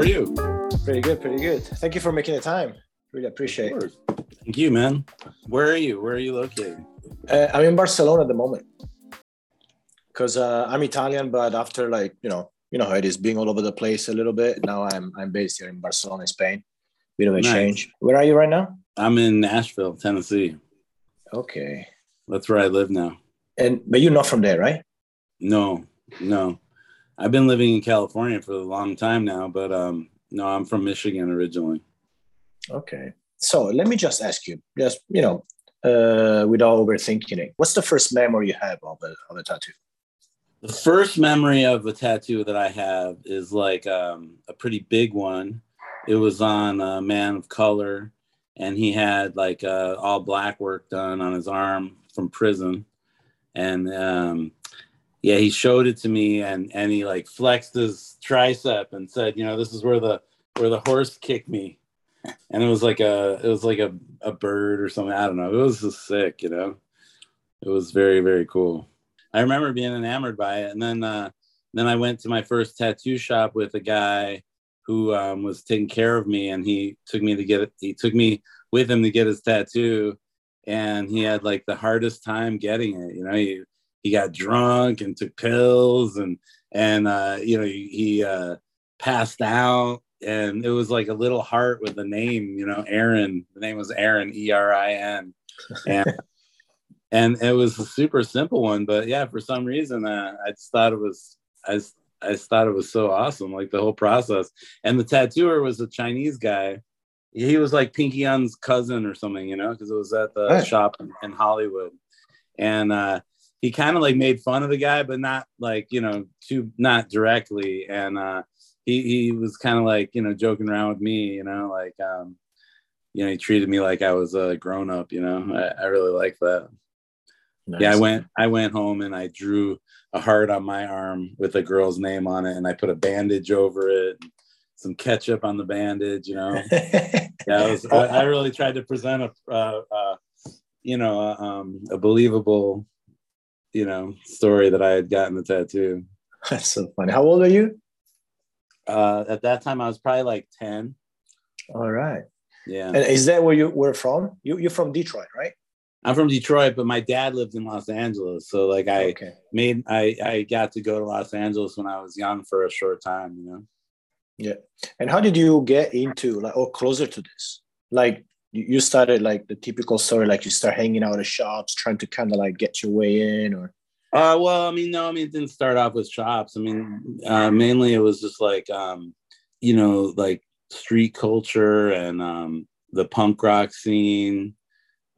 are you? Pretty good, pretty good. Thank you for making the time. Really appreciate it. Thank you, man. Where are you? Where are you located? Uh, I'm in Barcelona at the moment because uh, I'm Italian, but after like you know, you know how it is, being all over the place a little bit. Now I'm I'm based here in Barcelona, Spain. Bit of a Nice. change. Where are you right now? I'm in Nashville, Tennessee. Okay. That's where I live now. And but you're not from there, right? No, no. I've been living in California for a long time now, but um, no, I'm from Michigan originally. Okay. So let me just ask you, just you know, uh, without overthinking it, what's the first memory you have of a of a tattoo? The first memory of a tattoo that I have is like um, a pretty big one. It was on a man of color, and he had like uh, all black work done on his arm from prison. And um, yeah, he showed it to me, and and he like flexed his tricep and said, you know, this is where the where the horse kicked me. And it was like a it was like a, a bird or something. I don't know. It was just sick, you know. It was very very cool. I remember being enamored by it, and then uh, then I went to my first tattoo shop with a guy who um, was taking care of me, and he took me to get it. He took me with him to get his tattoo, and he had like the hardest time getting it. You know, he he got drunk and took pills, and and uh, you know he, he uh, passed out, and it was like a little heart with a name. You know, Aaron. The name was Aaron, E R I N, and and it was a super simple one but yeah for some reason uh, i just thought it was I just, I just thought it was so awesome like the whole process and the tattooer was a chinese guy he was like pinky Yun's cousin or something you know because it was at the Right. shop in, in hollywood and uh he kind of like made fun of the guy but not like you know too not directly. And uh he he was kind of like you know joking around with me you know like um you know he treated me like i was a grown up you know? I, I really like that. Yeah, I went I went home and I drew a heart on my arm with a girl's name on it and I put a bandage over it, some ketchup on the bandage, you know. Yeah, was, I, I really tried to present a uh, uh, you know, a, um, a believable, you know, story that I had gotten the tattoo. That's so funny. How old are you? Uh, at that time I was probably like 10. All right. Yeah. And is that where you were from? You you're from Detroit, right? I'm from Detroit, but my dad lived in Los Angeles. So like I okay. made I I got to go to Los Angeles when I was young for a short time, you know. Yeah. And how did you get into like or closer to this? Like you started like the typical story, like you start hanging out at shops, trying to kind of like get your way in, or Uh, well, I mean, no, I mean, it didn't start off with shops. I mean, uh, mainly it was just like, um, you know, like street culture and um, the punk rock scene.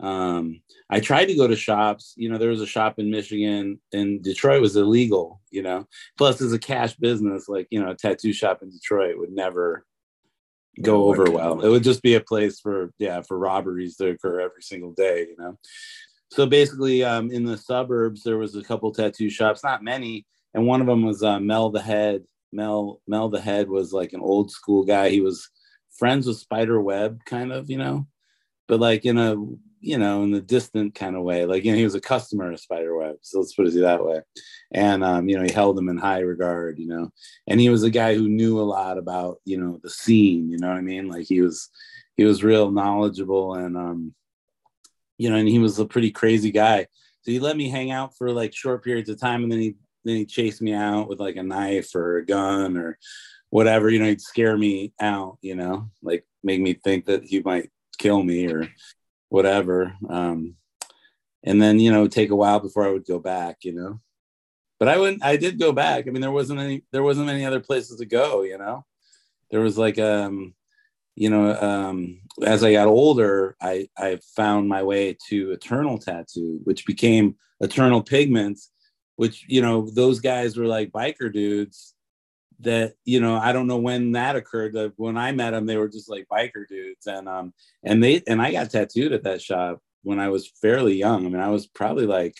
Um, I tried to go to shops. You know, there was a shop in Michigan, and Detroit was illegal. You know, plus as a cash business, like you know, a tattoo shop in Detroit would never go over well. It would just be a place for yeah for robberies to occur every single day. You know so basically um, in the suburbs there was a couple tattoo shops not many and one of them was uh, mel the head mel mel the head was like an old school guy he was friends with spider web kind of you know but like in a you know in the distant kind of way like you know he was a customer of spider web so let's put it that way and um, you know he held him in high regard you know and he was a guy who knew a lot about you know the scene you know what i mean like he was he was real knowledgeable and um you know, and he was a pretty crazy guy. So he let me hang out for like short periods of time, and then he then he chased me out with like a knife or a gun or whatever. You know, he'd scare me out. You know, like make me think that he might kill me or whatever. Um, and then you know, take a while before I would go back. You know, but I wouldn't. I did go back. I mean, there wasn't any. There wasn't any other places to go. You know, there was like um you know, um, as I got older, I, I found my way to Eternal Tattoo, which became Eternal Pigments, which, you know, those guys were like biker dudes that, you know, I don't know when that occurred. That when I met them, they were just like biker dudes. And, um, and they, and I got tattooed at that shop when I was fairly young. I mean, I was probably like,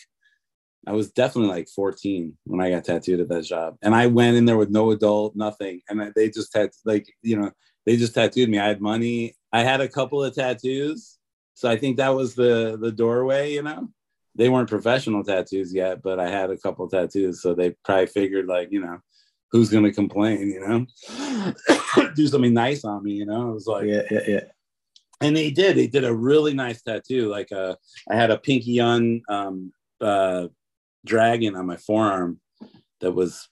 I was definitely like 14 when I got tattooed at that shop. And I went in there with no adult, nothing. And they just had like, you know, they just tattooed me. I had money. I had a couple of tattoos. So I think that was the the doorway, you know. They weren't professional tattoos yet, but I had a couple tattoos. So they probably figured like, you know, who's gonna complain, you know? Do something nice on me, you know? It was like yeah, yeah, yeah. And he did. He did a really nice tattoo. Like uh I had a Pinky Yun um uh dragon on my forearm that was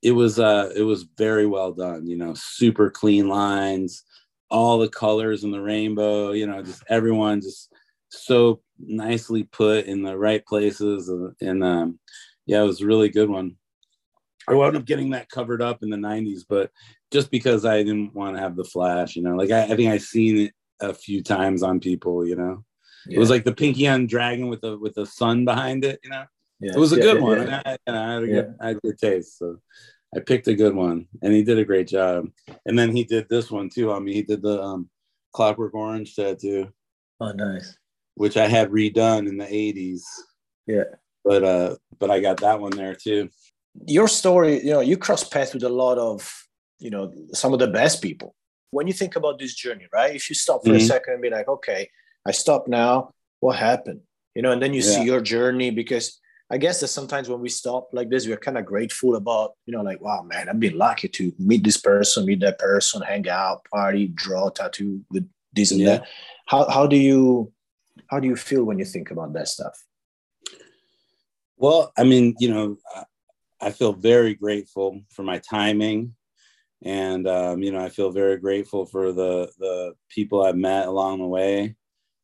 it was uh it was very well done, you know, super clean lines, all the colors in the rainbow, you know, just everyone just so nicely put in the right places and, and um yeah, it was a really good one. I wound up getting that covered up in the 90s, but just because I didn't want to have the flash, you know, like I, I think I've seen it a few times on people, you know. Yeah. It was like the Pinky Yun dragon with the with the sun behind it, you know. Yeah. It was a yeah, good one. I, I, I, had a good, I had good taste. So I picked a good one and he did a great job. And then he did this one too on me. He did the um, Clockwork Orange tattoo. Oh, nice. Which I had redone in the 80s. Yeah. But uh but I got that one there too. Your story, you know, you cross paths with a lot of, you know, some of the best people. When you think about this journey, right? If you stop for mm-hmm. a second and be like, okay, I stop now, what happened? You know, and then you yeah. see your journey because I guess that sometimes when we stop like this, we're kind of grateful about, you know, like, wow, man, I've been lucky to meet this person, meet that person, hang out, party, draw, tattoo with this and yeah. that. How, how do you how do you feel when you think about that stuff? Well, I mean, you know, I feel very grateful for my timing, and um, you know, I feel very grateful for the the people I've met along the way,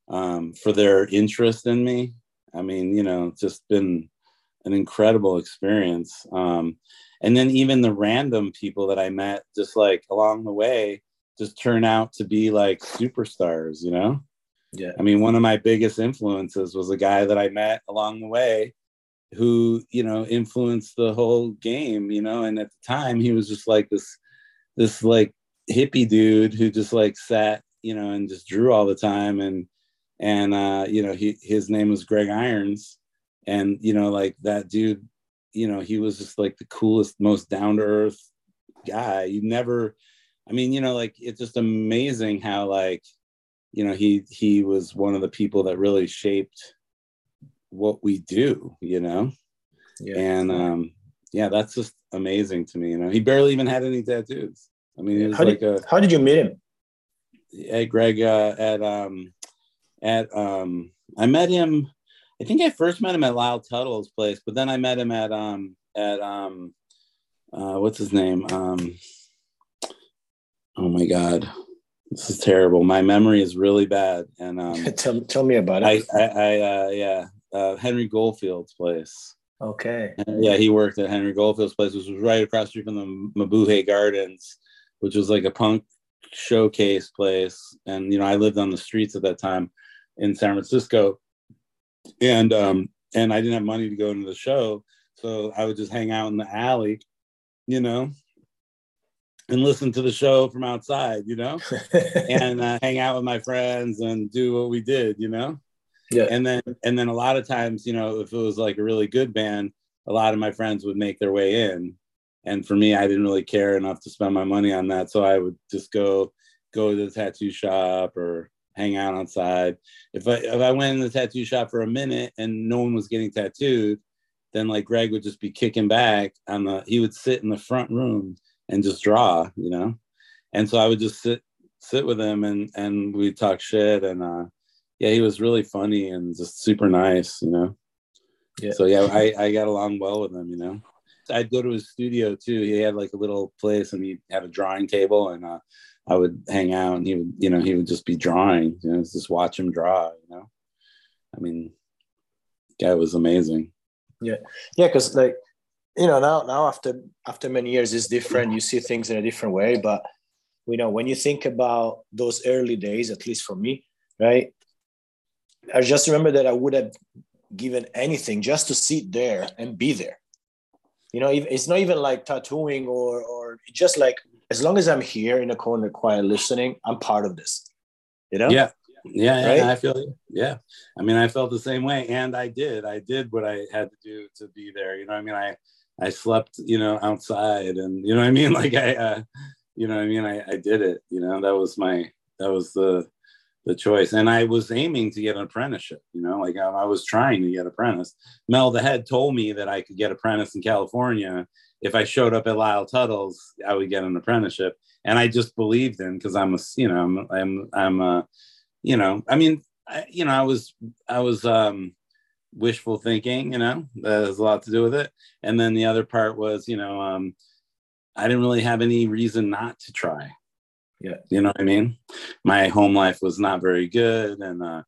um, for their interest in me. I mean, you know, it's just been an incredible experience. Um, and then even the random people that I met just like along the way just turn out to be like superstars, you know? Yeah. I mean, one of my biggest influences was a guy that I met along the way who, you know, influenced the whole game, you know, and at the time he was just like this this like hippie dude who just like sat, you know, and just drew all the time. And and uh, you know, he his name was Greg Irons. And you know like that dude you know he was just like the coolest most down to earth guy. You never i mean you know like it's just amazing how like you know he he was one of the people that really shaped what we do you know yeah. and um yeah that's just amazing to me you know he barely even had any tattoos i mean it was how like did, a how did you meet him at greg uh, at um at um i met him I think I first met him at Lyle Tuttle's place, but then I met him at um at um uh, what's his name? Um, oh my god, this is terrible. My memory is really bad. And um, tell tell me about it. I I, I uh, yeah, uh, Henry Goldfield's place. Okay. And, yeah, he worked at Henry Goldfield's place, which was right across street from the Mabuhay Gardens, which was like a punk showcase place. And you know, I lived on the streets at that time in San Francisco and um and I didn't have money to go into the show, so I would just hang out in the alley, you know, and listen to the show from outside, you know, and uh, hang out with my friends and do what we did, you know. Yeah. And then and then a lot of times, you know, if it was like a really good band, a lot of my friends would make their way in, and for me, I didn't really care enough to spend my money on that, so I would just go go to the tattoo shop or hang out outside. If I if I went in the tattoo shop for a minute and no one was getting tattooed, then like Greg would just be kicking back on the he would sit in the front room and just draw, you know. And so I would just sit sit with him and and we'd talk shit and uh yeah, he was really funny and just super nice, you know. Yeah. So yeah, I, I got along well with him, you know. I'd go to his studio too. He had like a little place and he'd have a drawing table and uh I would hang out and he would, you know, he would just be drawing, you know, just watch him draw, you know. I mean, guy was amazing. Yeah. Yeah, because like, you know, now now after after many years it's different. You see things in a different way. But you know, when you think about those early days, at least for me, right? I just remember that I would have given anything just to sit there and be there. You know, it's not even like tattooing or or just like as long as I'm here in a corner, quiet, listening, I'm part of this. You know? Yeah. Yeah, right? yeah, I feel yeah. I mean, I felt the same way, and I did. I did what I had to do to be there. You know, I mean, I I slept, you know, outside, and you know, I mean, like I, uh, you know, I mean, I, I did it. You know, that was my that was the the choice. And I was aiming to get an apprenticeship, you know, like I, I was trying to get apprentice. Mel the head told me that I could get apprentice in California. If I showed up at Lyle Tuttle's, I would get an apprenticeship. And I just believed him because I'm a, you know, I'm, I'm, I'm a, you know, I mean, I, you know, I was, I was, um, wishful thinking, you know, that has a lot to do with it. And then the other part was, you know, um, I didn't really have any reason not to try. Yeah. You know what I mean? My home life was not very good. And, uh,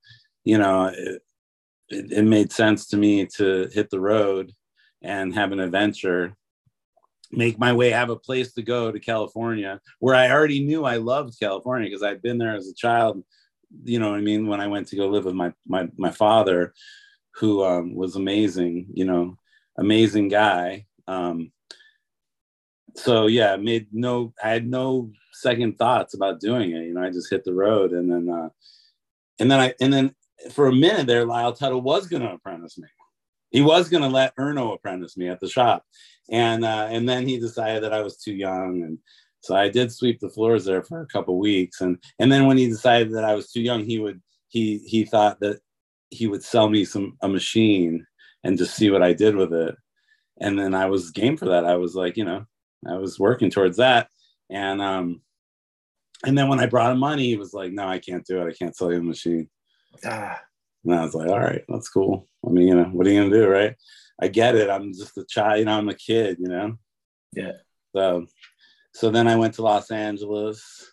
you know, it, it, it made sense to me to hit the road and have an adventure, make my way, have a place to go to California, where I already knew I loved California because I'd been there as a child. You know what I mean? When I went to go live with my my my father, who um, was amazing, you know, amazing guy. Um, so yeah, made no, I had no second thoughts about doing it. You know, I just hit the road and then, uh, and then I, and then for a minute there, Lyle Tuttle was going to apprentice me. He was going to let Erno apprentice me at the shop. And, uh, and then he decided that I was too young. And so I did sweep the floors there for a couple weeks. And, and then when he decided that I was too young, he would, he, he thought that he would sell me some, a machine and just see what I did with it. And then I was game for that. I was like, you know, I was working towards that. And um, and then when I brought him money, he was like, "No, I can't do it. I can't sell you the machine." Ah. And I was like, "All right, that's cool. I mean, you know, what are you gonna do, right? I get it. I'm just a child. You know, I'm a kid. You know." Yeah. So, so then I went to Los Angeles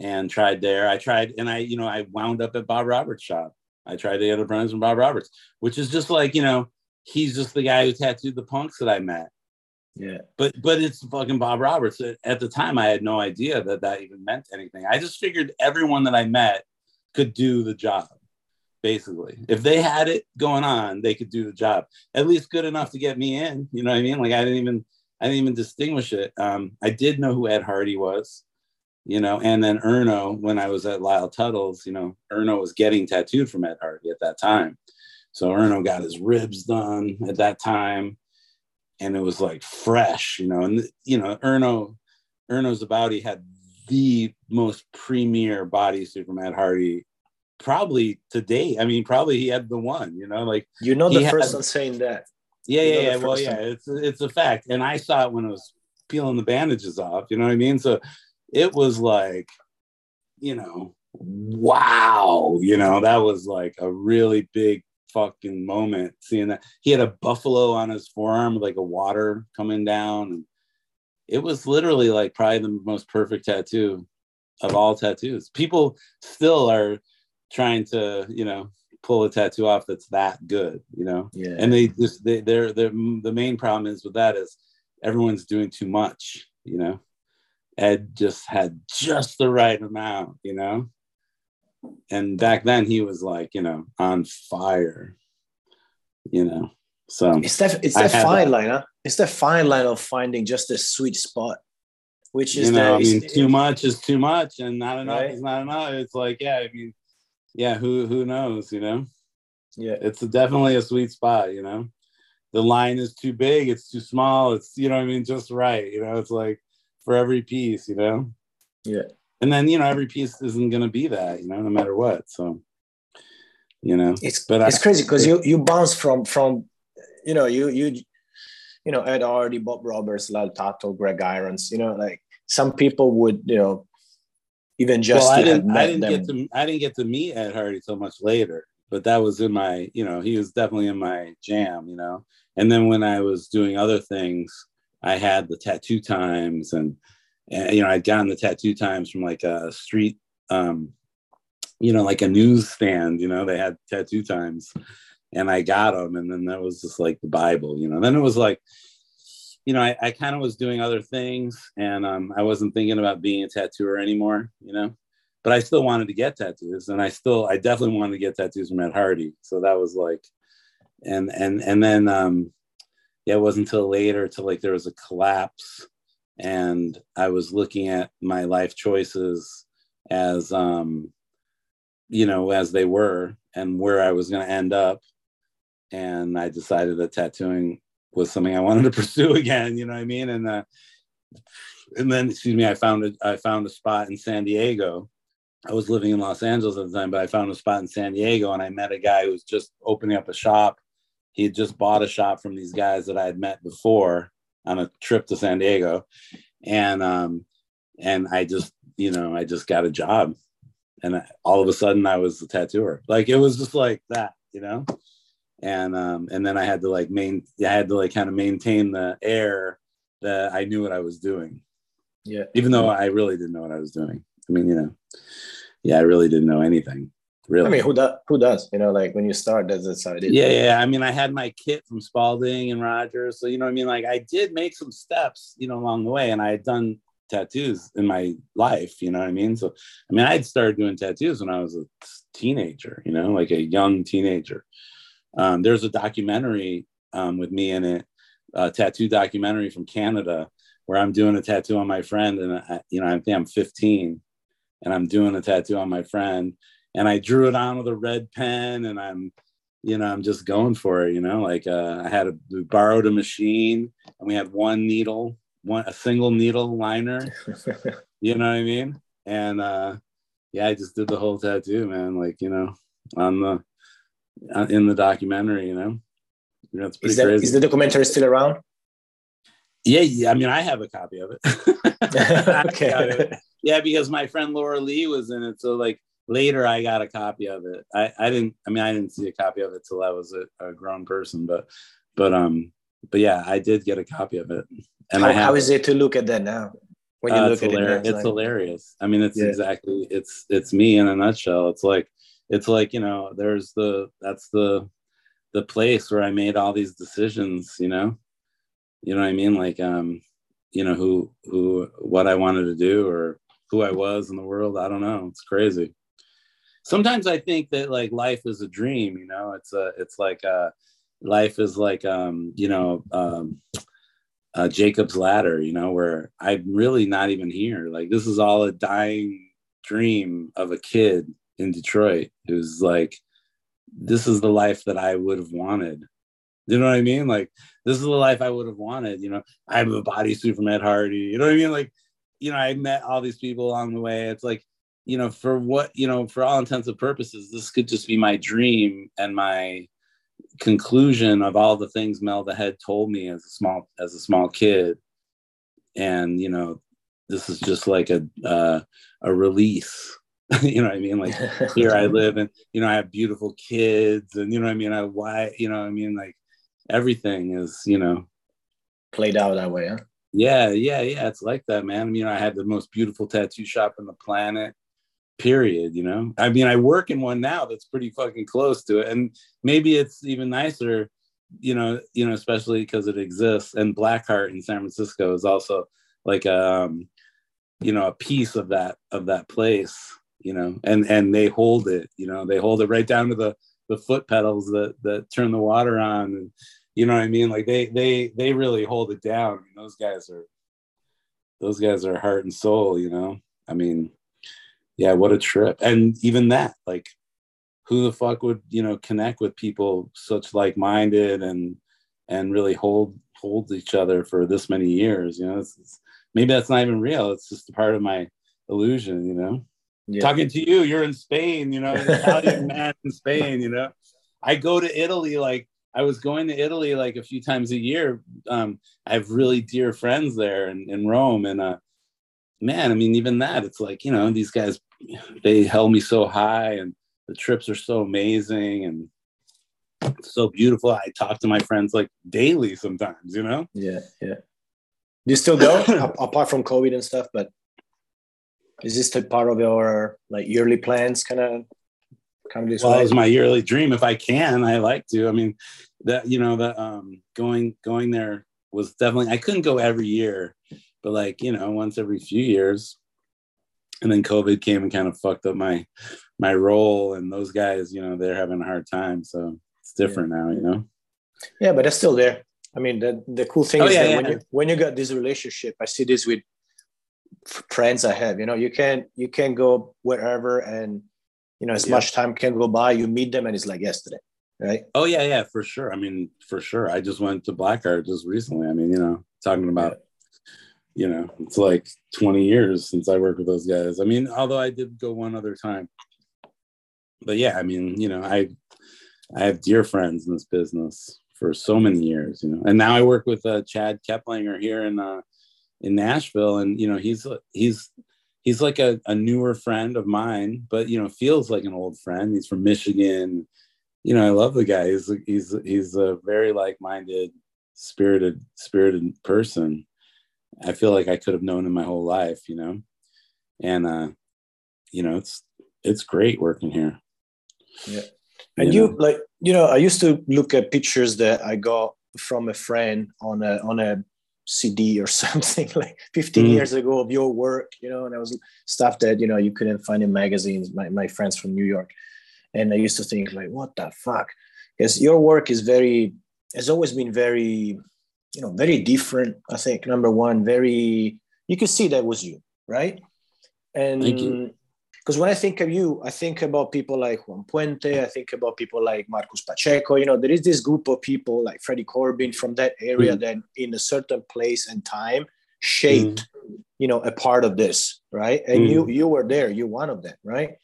and tried there. I tried, and I, you know, I wound up at Bob Roberts' shop. I tried to get a apprentice from Bob Roberts, which is just like, you know, he's just the guy who tattooed the punks that I met. Yeah. But but it's fucking Bob Roberts. At the time, I had no idea that that even meant anything. I just figured everyone that I met could do the job. Basically, if they had it going on, they could do the job. At least good enough to get me in. You know what I mean? Like I didn't even I didn't even distinguish it. Um, I did know who Ed Hardy was, you know, and then Erno when I was at Lyle Tuttle's, you know, Erno was getting tattooed from Ed Hardy at that time. So Erno got his ribs done at that time and it was like fresh, you know. And you know, Erno, Erno's He had the most premier bodysuit from Ed Hardy, probably to date. I mean, probably he had the one, you know, like you're not the first one saying that. Yeah, yeah, yeah. Well, yeah, it's it's a fact, and I saw it when it was peeling the bandages off. You know what I mean? So it was like, you know, wow. You know, that was like a really big fucking moment seeing that. He had a buffalo on his forearm with like a water coming down. And it was literally like probably the most perfect tattoo of all tattoos. People still are trying to, you know, pull a tattoo off that's that good, you know? Yeah. And they just, they, they're, they're, the main problem is with that is everyone's doing too much, you know? Ed just had just the right amount, you know? And back then he was like you know on fire you know so. It's that it's that fine that. line huh? it's that fine line of finding just the sweet spot which is you know, I mean, too much is too much and not enough right? is not enough. It's like yeah i mean yeah who who knows you know? Yeah. It's definitely a sweet spot you know? The line is too big it's too small it's you know i mean just right you know? It's like for every piece you know? Yeah and then you know every piece isn't going to be that you know no matter what so you know. It's but it's I, crazy because you you bounce from from you know you you you know ed hardy bob roberts lyle tuttle greg irons you know like some people would you know even just well, I didn't, I didn't get to I didn't get to meet Ed Hardy so much later, but that was in my you know he was definitely in my jam, you know. And then when I was doing other things, I had the tattoo times and and, you know, I'd gotten the tattoo times from like a street, um, you know, like a newsstand, you know, they had tattoo times and I got them. And then that was just like the Bible, you know, then it was like, you know, I, I kind of was doing other things and um, I wasn't thinking about being a tattooer anymore, you know, but I still wanted to get tattoos and I still, I definitely wanted to get tattoos from Ed Hardy. So that was like, and, and, and then, um, yeah, it wasn't until later till like there was a collapse and I was looking at my life choices as um, you know as they were and where I was going to end up, and I decided that tattooing was something I wanted to pursue again. You know what I mean? And uh, and then excuse me, I found a, I found a spot in San Diego I was living in Los Angeles at the time, but I found a spot in San Diego and I met a guy who was just opening up a shop. He had just bought a shop from these guys that I had met before on a trip to San Diego. And um and I just, you know, I just got a job. And I, all of a sudden I was a tattooer. Like it was just like that, you know? And um and then I had to like main I had to like kind of maintain the air that I knew what I was doing. Yeah. Even though I really didn't know what I was doing. I mean, you know, yeah, I really didn't know anything. Really. I mean, who does? Who does? You know, like when you start, that's, that's how it is. Yeah, yeah. I mean, I had my kit from Spaulding and Rogers, so you know, I mean, like I did make some steps, you know, along the way, and I had done tattoos in my life. You know what I mean? So, I mean, I had started doing tattoos when I was a teenager. You know, like a young teenager. Um, there's a documentary um, with me in it, a tattoo documentary from Canada, where I'm doing a tattoo on my friend, and I, you know, I think I'm 15 and I'm doing a tattoo on my friend and I drew it on with a red pen and I'm you know I'm just going for it you know like uh, I had a we borrowed a machine and we had one needle one a single needle liner you know what I mean and uh yeah I just did the whole tattoo man like you know on the uh, in the documentary you know you know, it's pretty is, that, crazy. is the documentary still around? Yeah, yeah, I mean, I have a copy of it. okay yeah, because my friend Laura Lee was in it. So like later I got a copy of it. I, I didn't, I mean, I didn't see a copy of it till I was a, a grown person, but, but, um, but yeah, I did get a copy of it. And how, I how is it to look at that now? When you uh, look at hilarious. it, now, it's, like, hilarious. I mean, it's yeah. exactly, it's, it's me in a nutshell. It's like, it's like, you know, there's the, that's the, the place where I made all these decisions, you know, you know what I mean? Like, um, you know, who, who, what I wanted to do or, who I was in the world. I don't know. It's crazy. Sometimes I think that like life is a dream, you know, it's a, it's like, uh, life is like, um, you know, um, uh, Jacob's ladder, you know, where I'm really not even here. Like this is all a dying dream of a kid in Detroit who's like, this is the life that I would have wanted. You know what I mean? Like this is the life I would have wanted. You know, I have a bodysuit from Ed Hardy. You know what I mean? Like you know, I met all these people along the way. It's like, you know, for what, you know, for all intents and purposes, this could just be my dream and my conclusion of all the things Mel the Head told me as a small as a small kid. And, you know, this is just like a uh, a release. you know what I mean? Like here I live and you know, I have beautiful kids and you know what I mean? I why you know I mean like everything is, you know, played out that way, huh? Yeah, yeah, yeah. It's like that, man. I mean, I had the most beautiful tattoo shop on the planet. Period. You know, I mean, I work in one now that's pretty fucking close to it, and maybe it's even nicer. You know, you know, especially because it exists. And Blackheart in San Francisco is also like a, um, you know, a piece of that of that place. You know, and and they hold it. You know, they hold it right down to the the foot pedals that that turn the water on and you know what I mean? Like they they they really hold it down. I mean, those guys are those guys are heart and soul, you know. I mean, yeah, what a trip. And even that, like who the fuck would, you know, connect with people such like-minded and and really hold hold each other for this many years, you know? It's, it's, maybe that's not even real. It's just a part of my illusion, you know. Yeah. Talking to you, you're in Spain, you know, Italian man in Spain, you know. I go to Italy like I was going to Italy like a few times a year. Um, I have really dear friends there in, in Rome, and uh, man, I mean, even that, it's like you know, these guys, they held me so high, and the trips are so amazing and so beautiful. I talk to my friends like daily sometimes, you know. Yeah, yeah. Do you still go apart from COVID and stuff? But is this a part of your like yearly plans, kind of come to well, it's my yearly dream if i can i like to i mean that you know the um going going there was definitely i couldn't go every year but like you know once every few years and then covid came and kind of fucked up my my role and those guys you know they're having a hard time. So it's different yeah. now you know? Yeah but it's still there. I mean the, the cool thing oh, is yeah, that yeah. when you when you got this relationship i see this with friends i have you know you can you can go wherever and you know as much time can go by you meet them and it's like yesterday right? Oh yeah yeah for sure. I mean for sure. I just went to blackheart just recently. I mean you know talking about you know, it's like 20 years since I worked with those guys. I mean, although I did go one other time. But yeah, I mean, you know, I I have dear friends in this business for so many years, you know. And now I work with uh, Chad Koeplinger here in uh, in Nashville, and you know, he's he's he's like a, a newer friend of mine, but you know, feels like an old friend. He's from Michigan. You know, I love the guy. He's he's he's a very like-minded, spirited spirited person. I feel like I could have known him my whole life, you know. And uh, you know, it's it's great working here. Yeah. And you, you like, you know, I used to look at pictures that I got from a friend on a on a CD or something like 15 mm. years ago of your work, you know, and it was stuff that, you know, you couldn't find in magazines, my, my friends from New York. And I used to think like, what the fuck? Because your work is very, has always been very, you know, very different. I think number one, very, you could see that was you, right? And because when I think of you, I think about people like Juan Puente, I think about people like Marcus Pacheco. You know, there is this group of people like Freddie Corbin from that area mm. that in a certain place and time shaped, mm. you know, a part of this, right? And mm. you you were there, you're one of them, right?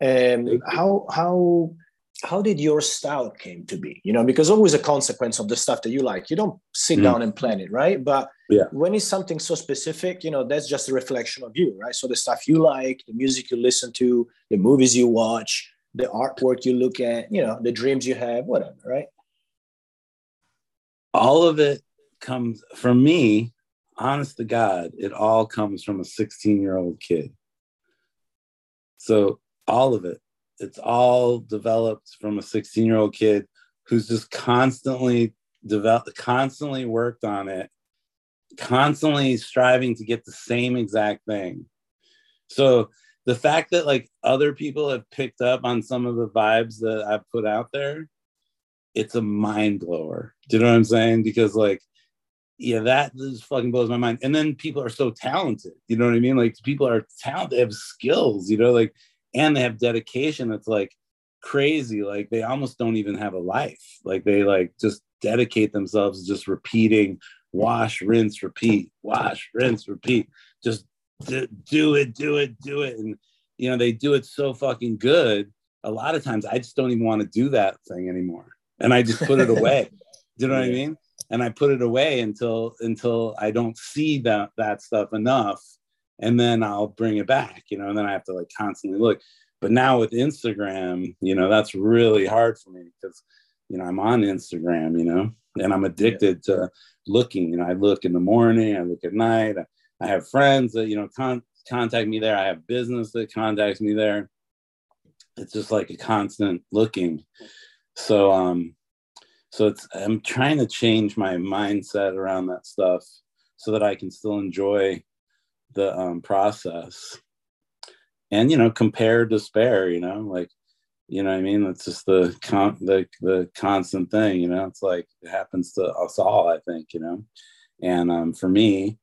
And how how how did your style came to be? You know because always a consequence of the stuff that you like. You don't sit mm. down and plan it right? But yeah. when it's something so specific you know that's just a reflection of you right? So the stuff you like the music you listen to the movies you watch the artwork you look at you know the dreams you have whatever right? All of it comes from me honest to god it all comes from a 16 year old kid. So all of it it's all developed from a 16 year old kid who's just constantly developed constantly worked on it constantly striving to get the same exact thing. So the fact that like other people have picked up on some of the vibes that i've put out there it's a mind blower. Do you know what i'm saying? Because like yeah that just fucking blows my mind. And then people are so talented. You know what i mean? Like people are talented have skills you know? Like and they have dedication that's like crazy like they almost don't even have a life. Like they like just dedicate themselves just repeating wash rinse repeat wash rinse repeat. Just do, do it do it do it. And you know they do it so fucking good. A lot of times i just don't even want to do that thing anymore. And i just put it away. Do you know what i mean? And i put it away until until i don't see that that stuff enough and then I'll bring it back, you know, and then I have to like constantly look. But now with Instagram, you know, that's really hard for me because, you know, I'm on Instagram, you know, and I'm addicted to looking. You know, I look in the morning, I look at night. I, I have friends that, you know, con- contact me there. I have business that contacts me there. It's just like a constant looking. So, um, so it's, I'm trying to change my mindset around that stuff so that I can still enjoy the um, process. And you know compare despair you know like you know i mean? It's just the con the, the constant thing you know? It's like it happens to us all i think you know? And um, for me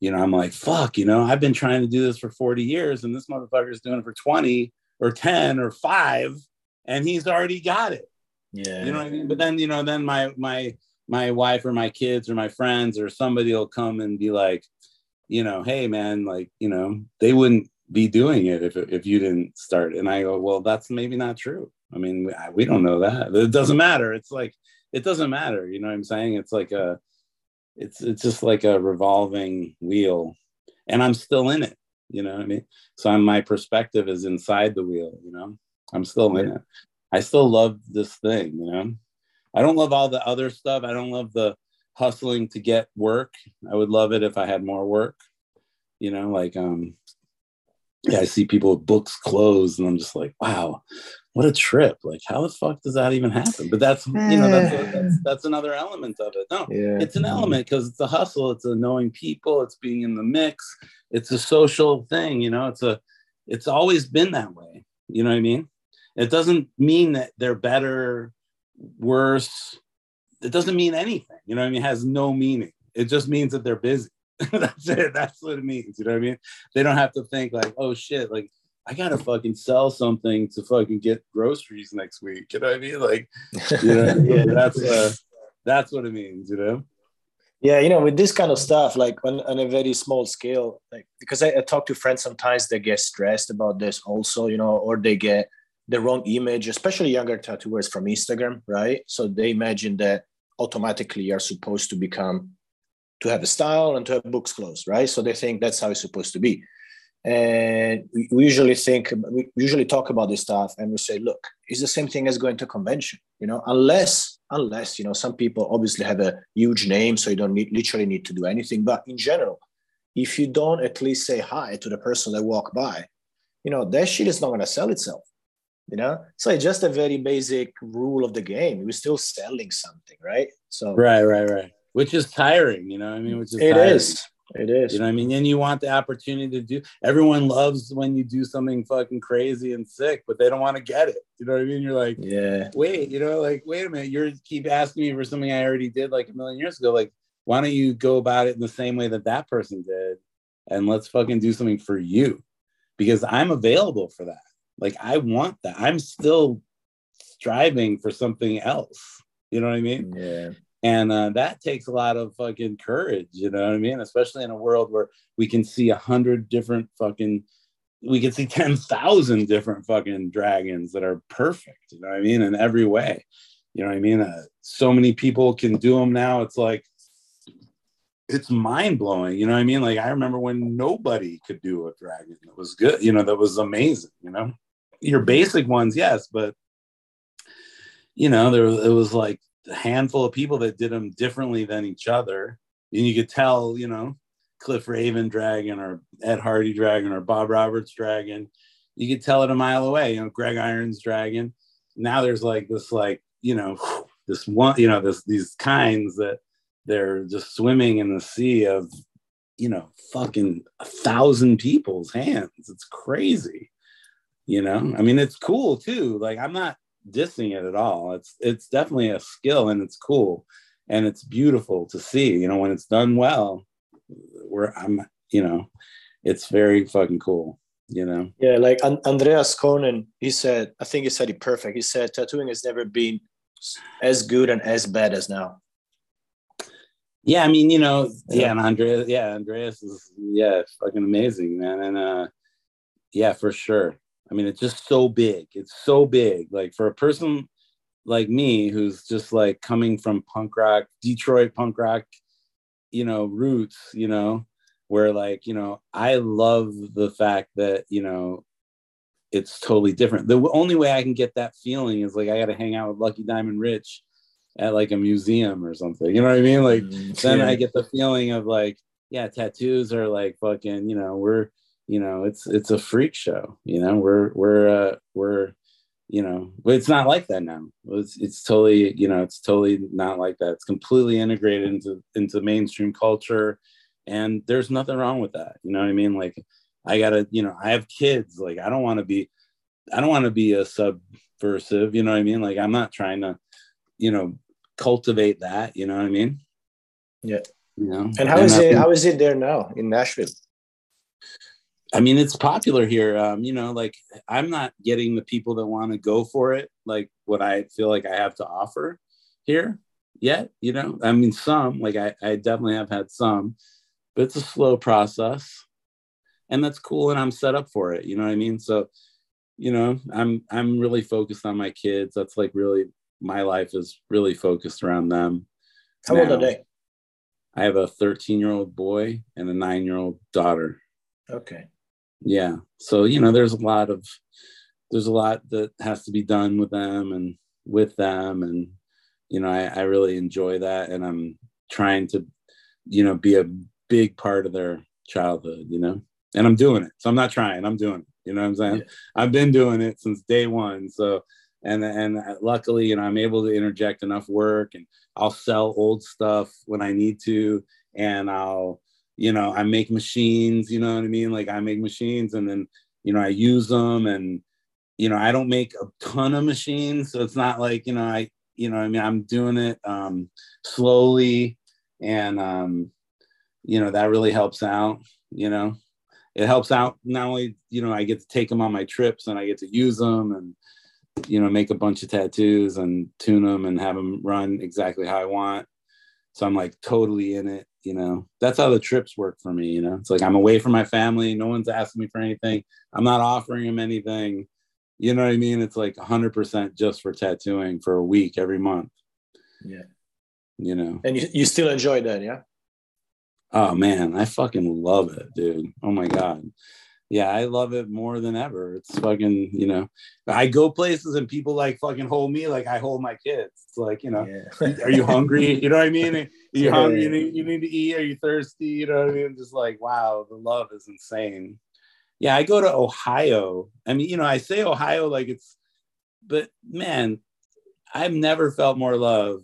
you know i'm like fuck you know i've been trying to do this for 40 years and this motherfucker is doing it for 20 or 10 or 5 and he's already got it. Yeah. You know what i mean? But then you know then my my my wife or my kids or my friends or somebody will come and be like you know, hey man, like, you know, they wouldn't be doing it if, if you didn't start. And I go, well, that's maybe not true. I mean, we don't know that. It doesn't matter. It's like, it doesn't matter. You know what I'm saying? It's like a, it's, it's just like a revolving wheel and I'm still in it. You know what I mean? So I'm, my perspective is inside the wheel, you know, I'm still in it. I still love this thing, you know, I don't love all the other stuff. I don't love the, hustling to get work. I would love it if I had more work. You know, like um yeah, I see people with books closed and I'm just like, wow, what a trip. Like how the fuck does that even happen? But that's you know, that's a, that's, that's another element of it. No, yeah. it's an element because it's a hustle, it's a knowing people, it's being in the mix, it's a social thing, you know, it's a it's always been that way. You know what I mean? It doesn't mean that they're better, worse, it doesn't mean anything. You know what I mean? It has no meaning. It just means that they're busy. That's it. That's what it means. You know what I mean? They don't have to think like, oh shit, like I gotta fucking sell something to fucking get groceries next week. You know what I mean? Like, you know, yeah. that's uh, that's what it means. You know. Yeah, you know, with this kind of stuff, like on, on a very small scale, like because I, I talk to friends sometimes they get stressed about this also, you know, or they get the wrong image, especially younger tattooers from Instagram, right? So they imagine that automatically you're supposed to become to have a style and to have books closed, right? So they think that's how it's supposed to be. And we, we usually think, we usually talk about this stuff and we say, look, it's the same thing as going to convention, you know, unless, unless, you know, some people obviously have a huge name, so you don't need, literally need to do anything. But in general, if you don't at least say hi to the person that walk by, you know, that shit is not going to sell itself you know? So it's just a very basic rule of the game. We're still selling something right? So right right right. Which is tiring you know i mean? Which is it is. it is. You know i mean? And you want the opportunity to do everyone loves when you do something fucking crazy and sick but they don't want to get it. You know what i mean? You're like yeah. Wait you know like wait a minute. You're keep asking me for something i already did like a million years ago. Like why don't you go about it in the same way that that person did and let's fucking do something for you because i'm available for that like I want that. I'm still striving for something else. You know what I mean? Yeah. And uh, that takes a lot of fucking courage. You know what I mean? Especially in a world where we can see a hundred different fucking, we can see ten thousand different fucking dragons that are perfect. You know what I mean? In every way. You know what I mean? Uh, so many people can do them now. It's like it's mind blowing. You know what I mean? Like I remember when nobody could do a dragon that was good. You know that was amazing. You know your basic ones, yes, but you know, there it was like a handful of people that did them differently than each other, and you could tell, you know, Cliff Raven Dragon or Ed Hardy Dragon or Bob Roberts Dragon, you could tell it a mile away. You know, Greg Irons Dragon. Now there's like this, like you know, this one, you know, this these kinds that they're just swimming in the sea of you know fucking a thousand people's hands it's crazy you know? I mean it's cool too. Like i'm not dissing it at all. It's it's definitely a skill and it's cool and it's beautiful to see you know when it's done well where i'm you know it's very fucking cool you know? Yeah like andreas coenen he said i think he said it perfect. He said tattooing has never been as good and as bad as now. Yeah i mean you know yeah, yeah and andreas yeah andreas is yeah fucking amazing man. And uh yeah for sure I mean, it's just so big. It's so big. Like for a person like me who's just like coming from punk rock, Detroit punk rock, you know, roots, you know, where like, you know, I love the fact that, you know, it's totally different. The only way I can get that feeling is like I got to hang out with Lucky Diamond Rich at like a museum or something. You know what I mean? Like mm, then I get the feeling of like, yeah, tattoos are like fucking, you know, we're you know it's it's a freak show you know we're we're uh we're you know it's not like that now. It's it's totally you know it's totally not like that. It's completely integrated into into mainstream culture and there's nothing wrong with that you know what i mean? Like i gotta you know i have kids like i don't want to be i don't want to be a subversive you know what i mean? Like i'm not trying to you know cultivate that you know what i mean? Yeah. You know? And how and is it how is it there now in nashville I mean, it's popular here. Um, you know, like I'm not getting the people that want to go for it, like what I feel like I have to offer here yet. You know, I mean, some like I, I definitely have had some, but it's a slow process, and that's cool. And I'm set up for it. You know what I mean? So, you know, I'm I'm really focused on my kids. That's like really my life is really focused around them. How now. old are they? I have a 13 year old boy and a nine year old daughter. Okay yeah. So you know there's a lot of there's a lot that has to be done with them and with them. And you know I, I really enjoy that. And i'm trying to you know be a big part of their childhood you know and i'm doing it. So i'm not trying i'm doing it. You know what i'm saying? Yeah. i've been doing it since day one. So and and luckily you know i'm able to interject enough work and i'll sell old stuff when i need to. And i'll you know i make machines you know what i mean? Like i make machines and then you know i use them and you know i don't make a ton of machines so it's not like you know i you know i mean i'm doing it um slowly and um you know that really helps out you know? It helps out not only you know i get to take them on my trips and i get to use them and you know make a bunch of tattoos and tune them and have them run exactly how i want so i'm like totally in it you know? That's how the trips work for me you know? It's like i'm away from my family. No one's asking me for anything. I'm not offering them anything. You know what i mean? It's like 100% just for tattooing for a week every month. Yeah. You know? And you, you still enjoy that yeah? Oh man. I fucking love it dude. Oh my god yeah, I love it more than ever. It's fucking, you know, I go places and people like fucking hold me like I hold my kids. It's like, you know, yeah. are you hungry? You know what I mean? Are you hungry? You need, you need to eat. Are you thirsty? You know what I mean? Just like, wow, the love is insane. Yeah, I go to Ohio. I mean, you know, I say Ohio like it's, but man, I've never felt more love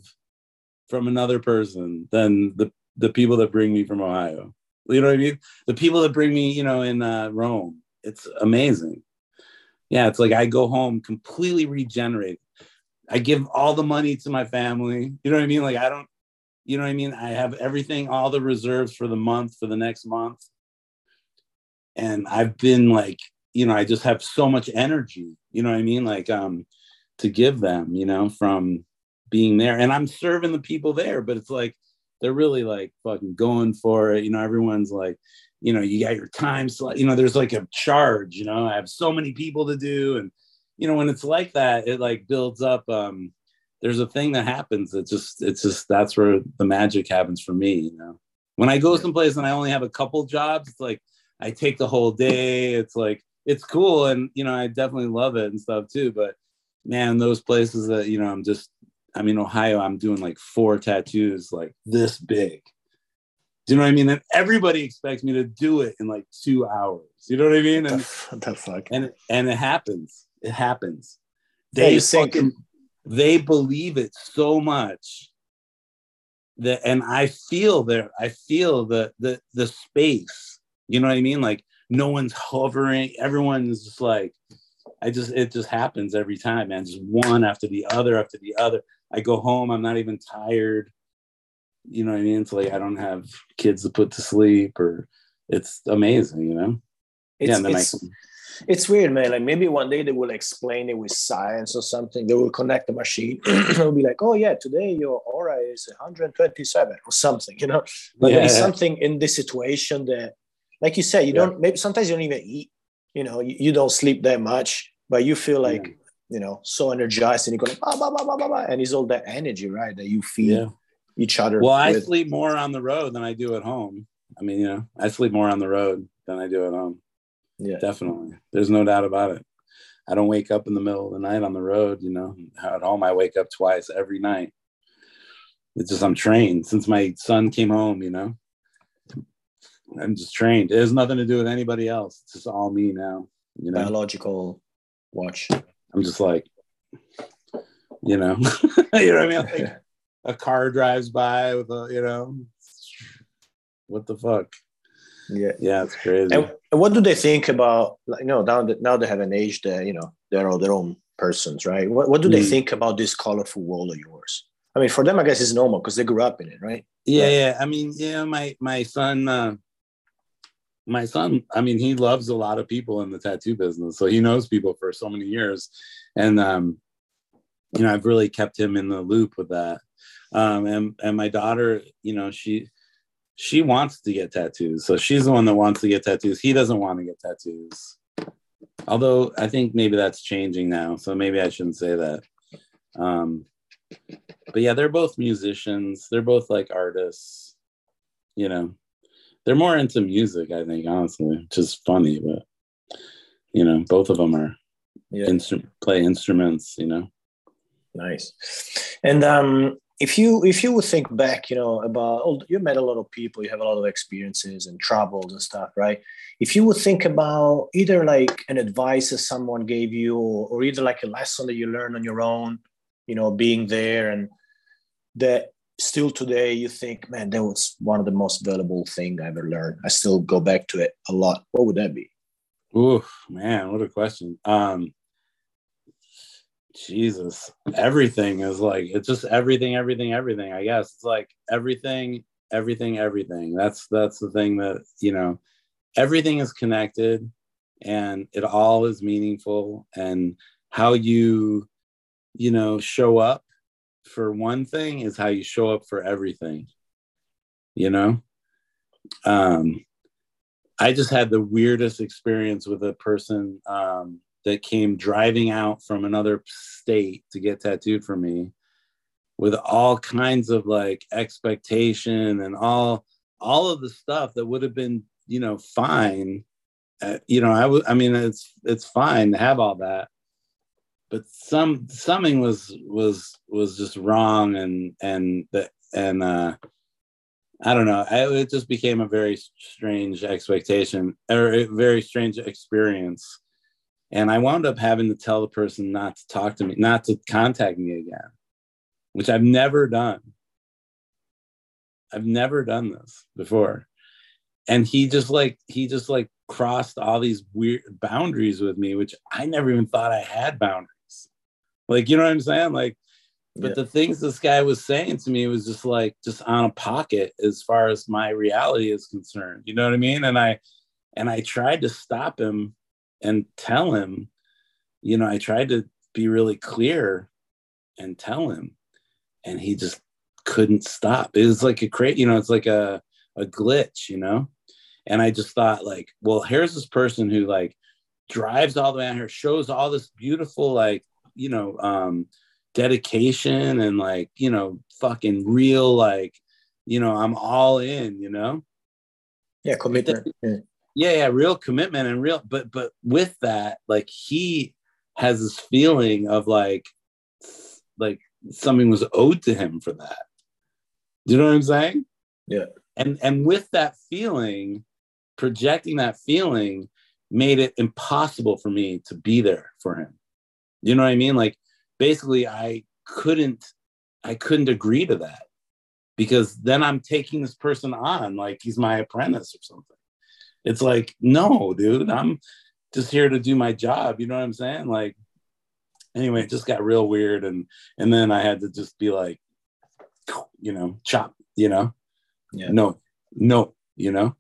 from another person than the the people that bring me from Ohio. You know what I mean? The people that bring me, you know, in uh, Rome, it's amazing. Yeah, it's like I go home completely regenerated. I give all the money to my family. You know what I mean? Like I don't, you know what I mean? I have everything, all the reserves for the month, for the next month. And I've been like, you know, I just have so much energy, you know what I mean? Like um to give them, you know, from being there. And I'm serving the people there, but it's like they're really like fucking going for it. You know, everyone's like, you know, you got your time slot. You know, there's like a charge. You know, I have so many people to do, and you know, when it's like that, it like builds up. Um, there's a thing that happens. It just, it's just that's where the magic happens for me. You know, when I go someplace and I only have a couple jobs, it's like I take the whole day. It's like it's cool, and you know, I definitely love it and stuff too. But man, those places that you know, I'm just I mean, Ohio, I'm doing like four tattoos like this big. Do you know what I mean? And everybody expects me to do it in like two hours. You know what I mean? And what the fuck? And and it happens. It happens. They yeah, fucking they believe it so much that and I feel there, I feel the the the space. You know what I mean? Like no one's hovering, everyone's just like I just it just happens every time, man. Just one after the other after the other. I go home, I'm not even tired. You know what I mean? It's like I don't have kids to put to sleep, or it's amazing, you know. It's, yeah, it's, can... it's weird, man. Like maybe one day they will explain it with science or something. They will connect the machine. It'll be like, oh yeah, today your aura is 127 or something, you know. But yeah. something in this situation that, like you said, you yeah. don't. Maybe sometimes you don't even eat. You know, you, you don't sleep that much, but you feel like. You know, so energized and you go like, bah, bah, bah, bah, bah, and it's all that energy, right? That you feed yeah. each other. Well, I sleep more on the road than I do at home. I mean, you know, I sleep more on the road than I do at home. Yeah, definitely. There's no doubt about it. I don't wake up in the middle of the night on the road. You know, at home I wake up twice every night. It's just I'm trained since my son came home. You know, I'm just trained. It has nothing to do with anybody else. It's just all me now. You know, biological watch. I'm just like, you know, you know what I mean? Like a car drives by with a, you know, what the fuck? Yeah, yeah, it's crazy. And what do they think about? Like, you know, now that now they have an age that you know they're all their own persons, right? What what do mm. they think about this colorful world of yours? I mean, for them, I guess it's normal because they grew up in it, right? Yeah, yeah. yeah. I mean, yeah, my my son, uh, my son, I mean, he loves a lot of people in the tattoo business. So he knows people for so many years. And, um, you know, I've really kept him in the loop with that. Um, and, and my daughter, you know, she, she wants to get tattoos. So she's the one that wants to get tattoos. He doesn't want to get tattoos. Although I think maybe that's changing now. So maybe I shouldn't say that. Um, but yeah, they're both musicians. They're both like artists, you know, they're more into music, I think, honestly, which is funny, but you know, both of them are yeah. instru- play instruments, you know. Nice. And um if you if you would think back, you know, about oh, you met a lot of people, you have a lot of experiences and travels and stuff, right? If you would think about either like an advice that someone gave you, or, or either like a lesson that you learned on your own, you know, being there and that still today you think, man, that was one of the most valuable thing I ever learned. I still go back to it a lot. What would that be? Oh man, what a question. Um Jesus, everything is like it's just everything, everything, everything. I guess it's like everything, everything, everything. That's that's the thing that you know, everything is connected, and it all is meaningful. And how you, you know, show up for one thing is how you show up for everything you know? Um i just had the weirdest experience with a person um that came driving out from another state to get tattooed for me with all kinds of like expectation and all all of the stuff that would have been you know fine. Uh, you know i would i mean it's it's fine to have all that but some something was was was just wrong and and the and uh i don't know. I, it just became a very strange expectation or a very strange experience. And i wound up having to tell the person not to talk to me not to contact me again which i've never done. I've never done this before. And he just like he just like crossed all these weird boundaries with me which i never even thought i had boundaries like, you know what I'm saying? Like, but yeah. the things this guy was saying to me was just like just on a pocket as far as my reality is concerned. You know what I mean? And I and I tried to stop him and tell him, you know, I tried to be really clear and tell him, and he just couldn't stop. It was like a crate, you know, it's like a a glitch, you know. And I just thought, like, well, here's this person who like drives all the way out here, shows all this beautiful like you know um dedication and like you know fucking real like you know i'm all in you know? Yeah commitment. Yeah. yeah real commitment and real but but with that like he has this feeling of like like something was owed to him for that. Do you know what i'm saying? Yeah. And and with that feeling projecting that feeling made it impossible for me to be there for him you know what I mean? Like basically I couldn't I couldn't agree to that because then I'm taking this person on like he's my apprentice or something. It's like, no, dude, I'm just here to do my job. You know what I'm saying? Like, anyway, it just got real weird. And, and then I had to just be like, you know, chop, you know, yeah. no, no, you know?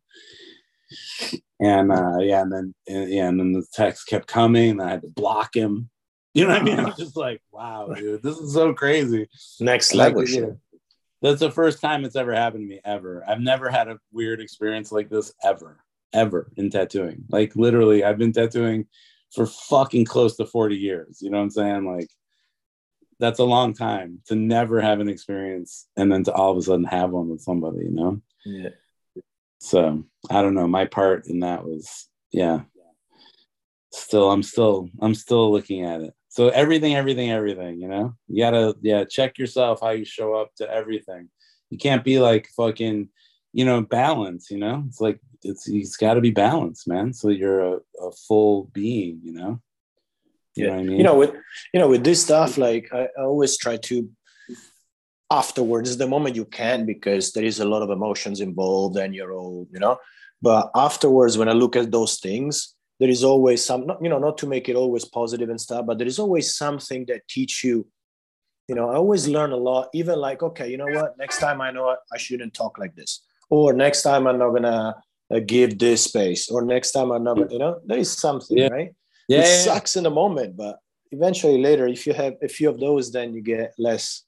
And, uh, yeah. And then, and, yeah. And then the text kept coming and I had to block him you know what I mean? I'm just like, wow, dude, this is so crazy. Next level. Like, yeah. That's the first time it's ever happened to me ever. I've never had a weird experience like this ever, ever in tattooing. Like literally, I've been tattooing for fucking close to 40 years. You know what I'm saying? Like that's a long time to never have an experience and then to all of a sudden have one with somebody, you know? Yeah. So I don't know. My part in that was, yeah. Still, I'm still, I'm still looking at it so everything everything everything you know? You gotta yeah check yourself how you show up to everything. You can't be like fucking you know balance you know? It's like it's it's got to be balanced man so you're a, a full being you know? You yeah. know I mean? you know with you know with this stuff like I, I always try to afterwards the moment you can because there is a lot of emotions involved and you're all you know? But afterwards when i look at those things there is always some not, you know not to make it always positive and stuff but there is always something that teach you you know i always learn a lot even like okay you know what next time i know i shouldn't talk like this or next time i'm not gonna uh, give this space or next time i'm not gonna, you know there is something yeah. right? Yeah, it yeah, sucks in the moment but eventually later if you have a few of those then you get less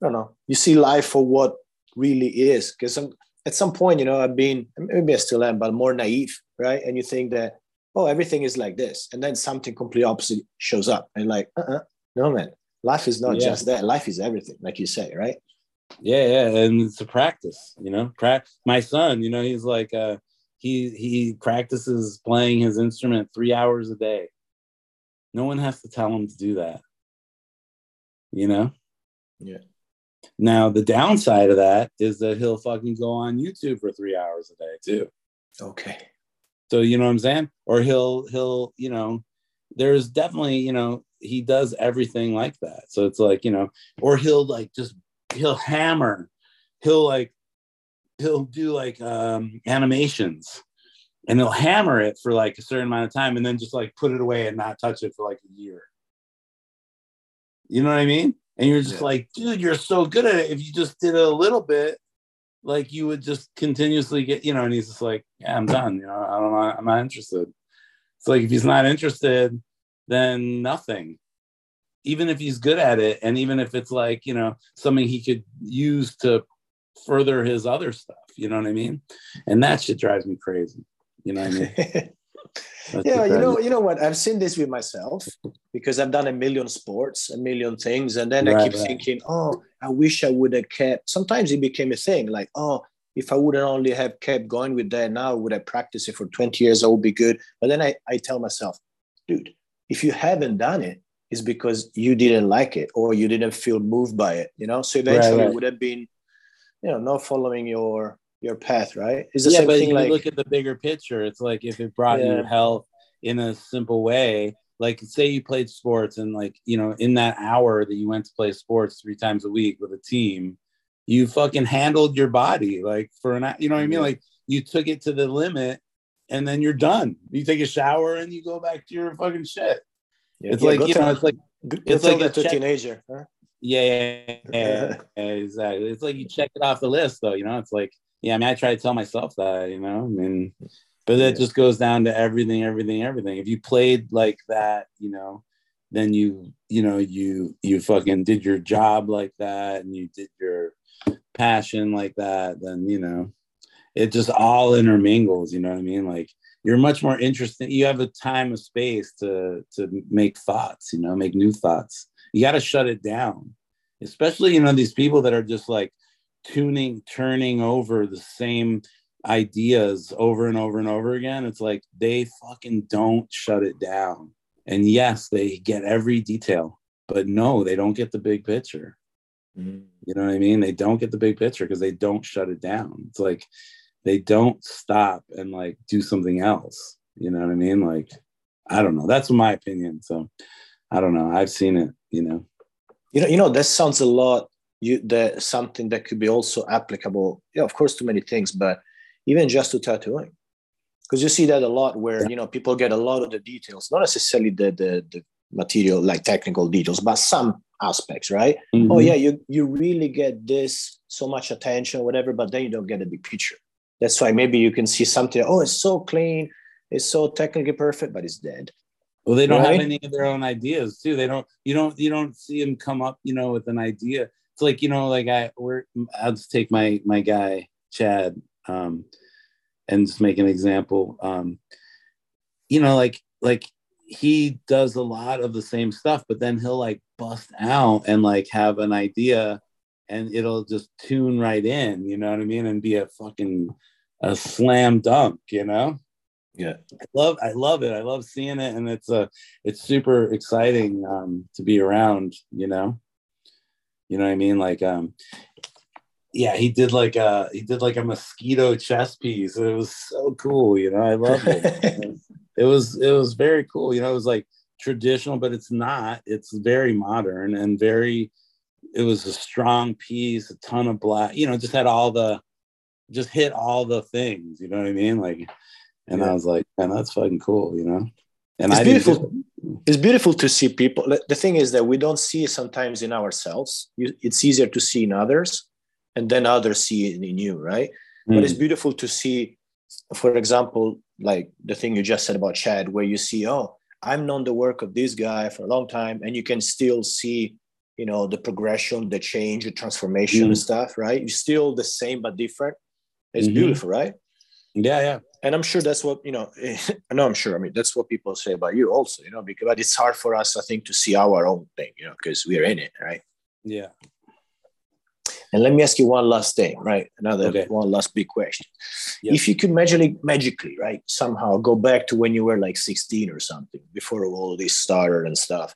i don't know you see life for what really is because at some point you know i've been maybe i still am but more naive right? And you think that oh, everything is like this. And then something completely opposite shows up. And like, uh-uh, no, man, life is not yeah. just that. Life is everything, like you say, right? Yeah, yeah. And it's a practice, you know, pra- my son, you know, he's like, uh, he, he practices playing his instrument three hours a day. No one has to tell him to do that. You know? Yeah. Now, the downside of that is that he'll fucking go on YouTube for three hours a day too. Okay. So you know what I'm saying? Or he'll he'll you know, there's definitely you know he does everything like that. So it's like you know, or he'll like just he'll hammer, he'll like he'll do like um animations and he'll hammer it for like a certain amount of time and then just like put it away and not touch it for like a year. You know what I mean? And you're just yeah. like, dude, you're so good at it. If you just did it a little bit, like you would just continuously get, you know, and he's just like, yeah, I'm done. You know, I don't know, I'm not interested. It's like if he's not interested, then nothing. Even if he's good at it, and even if it's like, you know, something he could use to further his other stuff. You know what I mean? And that shit drives me crazy. You know what I mean? yeah, you know, you know what? I've seen this with myself because I've done a million sports, a million things, and then right, I keep right. thinking, oh, I wish I would have kept. Sometimes it became a thing, like, oh, if I wouldn't only have kept going with that now, would I practice it for 20 years? I would be good. But then I, I tell myself, dude, if you haven't done it, it's because you didn't like it or you didn't feel moved by it, you know? So eventually right, right. it would have been, you know, not following your your path, right? Is the yeah, same but thing you like look at the bigger picture. It's like if it brought yeah. you health in a simple way, like say you played sports and like, you know, in that hour that you went to play sports three times a week with a team, you fucking handled your body like for an you know what I mean? Like you took it to the limit and then you're done. You take a shower and you go back to your fucking shit. Yeah, it's yeah, like you know, it's like it's like a check- teenager. Huh? Yeah, yeah, yeah, yeah, exactly. It's like you check it off the list, though. You know, it's like, yeah. I mean, I try to tell myself that. You know, I mean, but that just goes down to everything, everything, everything. If you played like that, you know, then you, you know, you you fucking did your job like that, and you did your passion like that. Then you know, it just all intermingles. You know what I mean? Like you're much more interesting. You have a time of space to to make thoughts. You know, make new thoughts. You got to shut it down, especially you know these people that are just like tuning, turning over the same ideas over and over and over again. It's like they fucking don't shut it down. And yes, they get every detail, but no, they don't get the big picture. Mm-hmm. You know what I mean? They don't get the big picture because they don't shut it down. It's like they don't stop and like do something else. You know what I mean? Like, I don't know. That's my opinion. So I don't know. I've seen it, you know. You know, you know, that sounds a lot you that something that could be also applicable, yeah, of course, to many things, but even just to tattooing. Because you see that a lot where you know people get a lot of the details, not necessarily the the, the material like technical details, but some aspects, right? Mm-hmm. Oh yeah, you you really get this so much attention, whatever, but then you don't get a big picture. That's why maybe you can see something. Oh, it's so clean, it's so technically perfect, but it's dead. Well, they don't right? have any of their own ideas too. They don't. You don't. You don't see them come up. You know, with an idea. It's like you know, like I. We're. I'll just take my my guy Chad, um, and just make an example. Um, you know, like like he does a lot of the same stuff, but then he'll like bust out and like have an idea, and it'll just tune right in. You know what I mean? And be a fucking a slam dunk, you know? Yeah. I love I love it. I love seeing it and it's a it's super exciting um to be around, you know. You know what I mean? Like um yeah, he did like a he did like a mosquito chess piece. It was so cool, you know. I love it. it was it was very cool. You know, it was like traditional, but it's not. It's very modern and very it was a strong piece, a ton of black, you know, just had all the just hit all the things, you know what I mean? Like, and yeah. I was like, man, that's fucking cool, you know? And it's I beautiful. It's beautiful to see people. The thing is that we don't see sometimes in ourselves. It's easier to see in others, and then others see it in you, right? Mm. But it's mm. beautiful to see, for example, like the thing you just said about Chad, where you see, oh, I've known the work of this guy for a long time, and you can still see, you know, the progression, the change, the transformation mm. and stuff, right? You're still the same but different, it's mm-hmm. beautiful, right? Yeah, yeah. And I'm sure that's what you know. no, I'm sure. I mean, that's what people say about you, also. You know, because but it's hard for us, I think, to see our own thing, you know, because we're in it, right? Yeah. And let me ask you one last thing, right? Another okay. one last big question. Yep. If you could magically, magically, right, somehow go back to when you were like 16 or something, before all this started and stuff,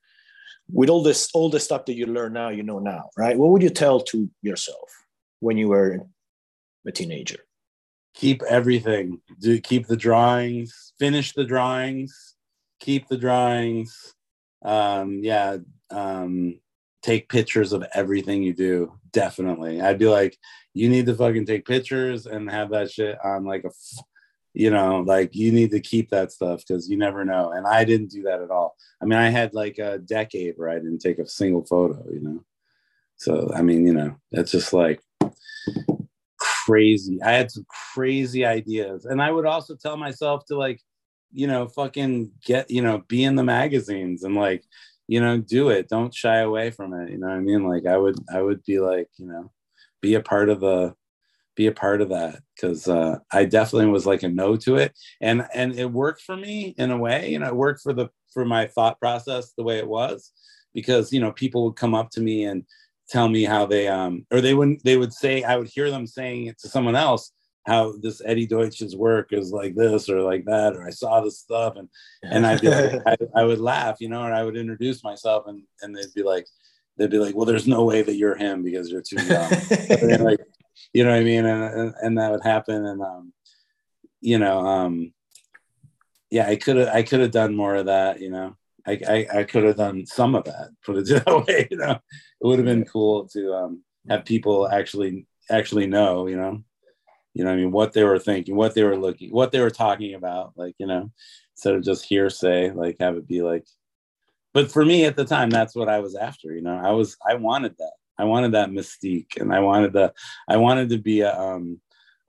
with all this, all the stuff that you learn now, you know now, right? What would you tell to yourself when you were a teenager? Keep everything. Do keep the drawings. Finish the drawings. Keep the drawings. Um, yeah. Um, take pictures of everything you do. Definitely. I'd be like, you need to fucking take pictures and have that shit on like a, you know, like you need to keep that stuff because you never know. And I didn't do that at all. I mean, I had like a decade where I didn't take a single photo, you know. So I mean, you know, that's just like crazy. I had some crazy ideas. And I would also tell myself to like, you know, fucking get, you know, be in the magazines and like, you know, do it. Don't shy away from it. You know what I mean? Like I would I would be like, you know, be a part of the be a part of that because uh, I definitely was like a no to it, and and it worked for me in a way. You know, it worked for the for my thought process the way it was, because you know people would come up to me and tell me how they um or they wouldn't they would say I would hear them saying it to someone else how this Eddy Deutsche's work is like this or like that, or I saw this stuff, and and I'd be like, I, I, would laugh, you know, and I would introduce myself, and and they'd be like, they'd be like, well, there's no way that you're him because you're too young, like, you know what I mean, and, and and that would happen, and um, you know, um, yeah, I could have I could have done more of that, you know. I, I, I could have done some of that, put it that way, you know. It would have been cool to um, have people actually actually know, you know you know I mean? What they were thinking what they were looking what they were talking about like you know instead of just hearsay like have it be like but for me at the time that's what I was after you know? I was I wanted that. I wanted that mystique and I wanted the I wanted to be a um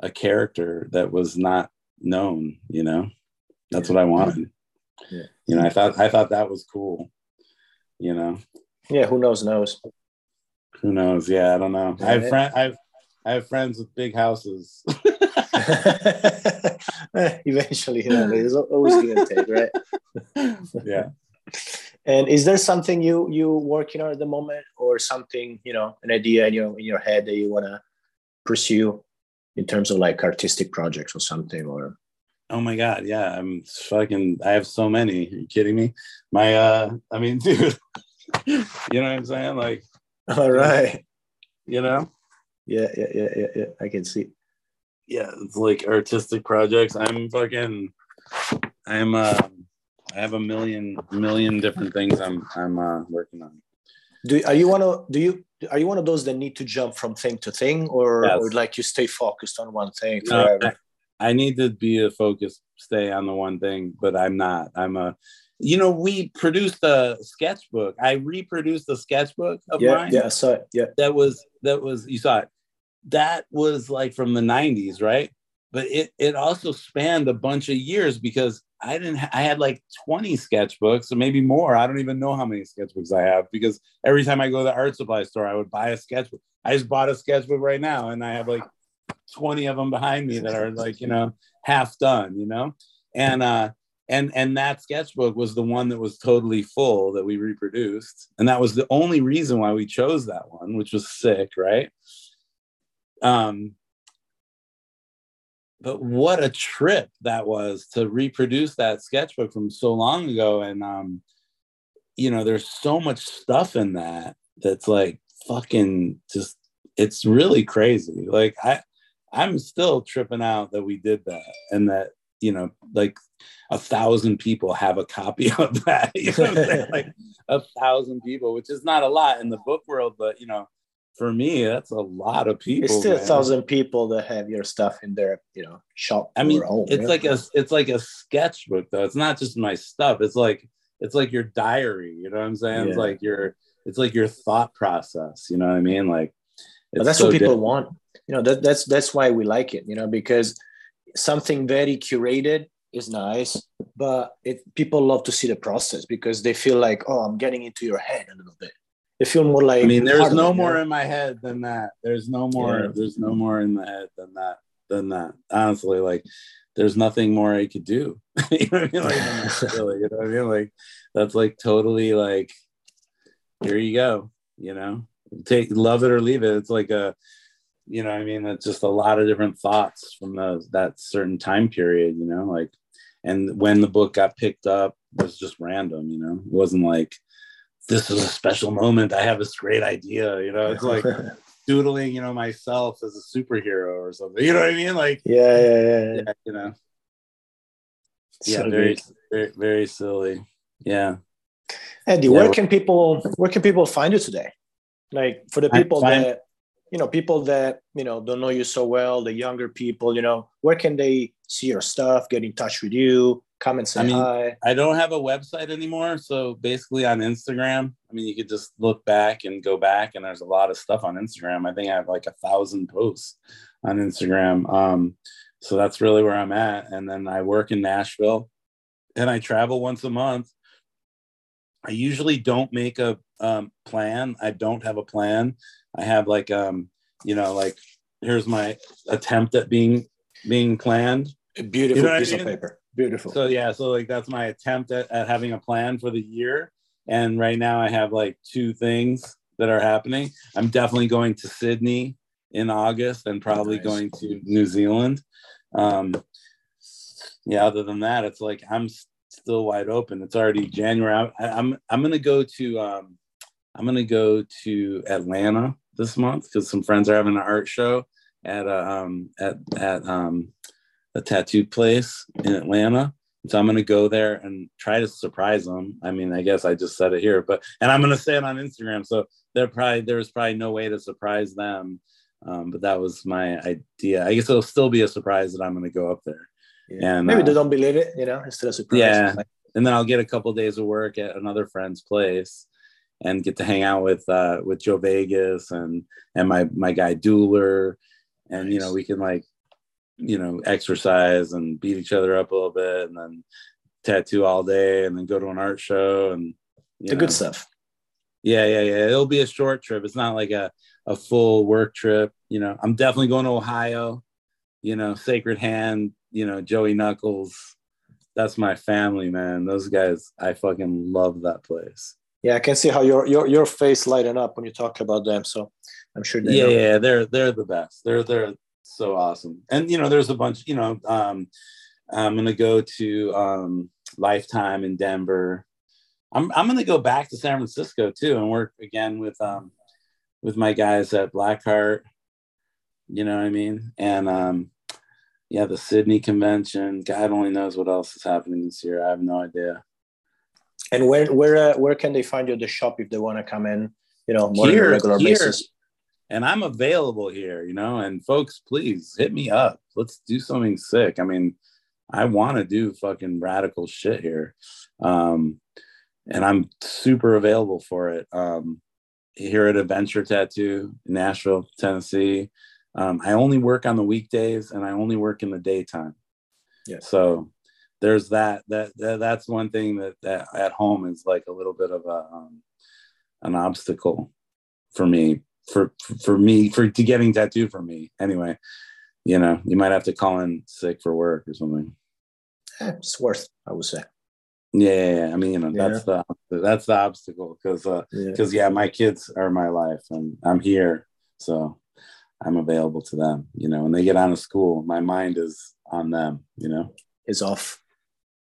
a character that was not known you know? That's yeah. what I wanted. Yeah. you know I thought I thought that was cool you know? Yeah who knows knows? Who knows? Yeah I don't know. Yeah. I've friend I've I have friends with big houses. Eventually, you know, there's always give and take, right? yeah. And is there something you you working on at the moment, or something you know, an idea in your in your head that you want to pursue in terms of like artistic projects or something, or? Oh my god, yeah, I'm fucking. I have so many. Are you kidding me? My, uh, I mean, dude, you know what I'm saying? Like, all right, you know, yeah, yeah, yeah, yeah, yeah. I can see. Yeah, it's like artistic projects. I'm fucking. I'm. Uh, I have a million, million different things I'm. I'm uh, working on. Do are you one of do you are you one of those that need to jump from thing to thing, or, yes. or like you stay focused on one thing forever? No, I, I need to be a focus, stay on the one thing, but I'm not. I'm a you know, we produced a sketchbook. I reproduced a sketchbook of yeah, mine. Yeah, I saw it. Yeah. That was that was you saw it that was like from the 90s, right? But it it also spanned a bunch of years because I didn't ha- I had like 20 sketchbooks or maybe more. I don't even know how many sketchbooks I have because every time I go to the art supply store, I would buy a sketchbook. I just bought a sketchbook right now and I have like 20 of them behind me that are like, you know, half done, you know? And uh and and that sketchbook was the one that was totally full that we reproduced and that was the only reason why we chose that one which was sick right um, but what a trip that was to reproduce that sketchbook from so long ago. And, um, you know, there's so much stuff in that that's like fucking just, it's really crazy. Like, I, I'm still tripping out that we did that and that, you know, like a thousand people have a copy of that. You know like a thousand people, which is not a lot in the book world, but you know, for me, that's a lot of people. It's still man. a thousand people that have your stuff in their, you know, shop. I mean, home, it's yeah. like a it's like a sketchbook though. It's not just my stuff. It's like it's like your diary. You know what I'm saying? Yeah. It's like your it's like your thought process. You know what I mean? Like, that's so what people different. want. You know, that, that's that's why we like it. You know, because something very curated is nice, but it people love to see the process because they feel like, oh, I'm getting into your head a little bit they feel more like. I mean, there's no more in my head than that. There's no more. Yeah. There's no more in the head than that. Than that. Honestly, like, there's nothing more I could do. you know what I mean? Like, really, you know what I mean? Like, that's like totally like, here you go. You know, take love it or leave it. It's like a, you know, I mean, it's just a lot of different thoughts from the that certain time period. You know, like, and when the book got picked up was just random. You know, it wasn't like this is a special moment. I have this great idea. You know, it's like doodling, you know, myself as a superhero or something. You know what I mean? Like, yeah, yeah, yeah. yeah you know, yeah, very, very, very silly. Yeah. Andy, yeah, where can people where can people find you today? Like for the people find, that you know, people that you know don't know you so well, the younger people, you know, where can they see your stuff, get in touch with you, come and say I mean, hi. I don't have a website anymore. So basically on Instagram, I mean, you could just look back and go back, and there's a lot of stuff on Instagram. I think I have like a thousand posts on Instagram. Um, so that's really where I'm at. And then I work in Nashville and I travel once a month. I usually don't make a um, plan. I don't have a plan. I have like, um, you know, like here's my attempt at being being planned. Beautiful you know piece I mean? of paper. Beautiful. So yeah, so like that's my attempt at, at having a plan for the year. And right now I have like two things that are happening. I'm definitely going to Sydney in August and probably nice. going to New Zealand. Um, yeah, other than that, it's like I'm still wide open. It's already January. I, I'm, I'm gonna go to um, I'm gonna go to Atlanta this month because some friends are having an art show at a um, at at um, a tattoo place in Atlanta. So I'm gonna go there and try to surprise them. I mean, I guess I just said it here, but and I'm gonna say it on Instagram. So there probably there's probably no way to surprise them. Um, but that was my idea. I guess it'll still be a surprise that I'm gonna go up there. Yeah. And maybe uh, they don't believe it, you know, instead of surprise. Yeah. And then I'll get a couple of days of work at another friend's place and get to hang out with uh with Joe Vegas and and my my guy Dueler. And nice. you know, we can like, you know, exercise and beat each other up a little bit and then tattoo all day and then go to an art show and the know. good stuff. Yeah, yeah, yeah. It'll be a short trip. It's not like a, a full work trip. You know, I'm definitely going to Ohio, you know, Sacred Hand, you know, Joey Knuckles. That's my family, man. Those guys, I fucking love that place. Yeah, I can see how your your your face lighting up when you talk about them. So I'm sure Yeah, know. yeah, they're they're the best. They're they're so awesome. And you know, there's a bunch, you know, um I'm gonna go to um Lifetime in Denver. I'm I'm gonna go back to San Francisco too and work again with um with my guys at Blackheart. You know what I mean? And um yeah, the Sydney convention. God only knows what else is happening this year. I have no idea. And where where uh, where can they find you at the shop if they want to come in? You know, more here, on a regular here. basis. And I'm available here, you know. And folks, please hit me up. Let's do something sick. I mean, I want to do fucking radical shit here, um, and I'm super available for it. Um, here at Adventure Tattoo, Nashville, Tennessee. Um, I only work on the weekdays and I only work in the daytime. Yeah. So there's that, that, that that's one thing that, that at home is like a little bit of a, um, an obstacle for me, for, for me, for to getting tattooed for me anyway, you know, you might have to call in sick for work or something. Eh, it's worth, I would say. Yeah, yeah, I mean, you know, yeah. that's the that's the obstacle because because uh, yeah. yeah, my kids are my life and I'm here, so I'm available to them, you know, when they get out of school, my mind is on them, you know, is off.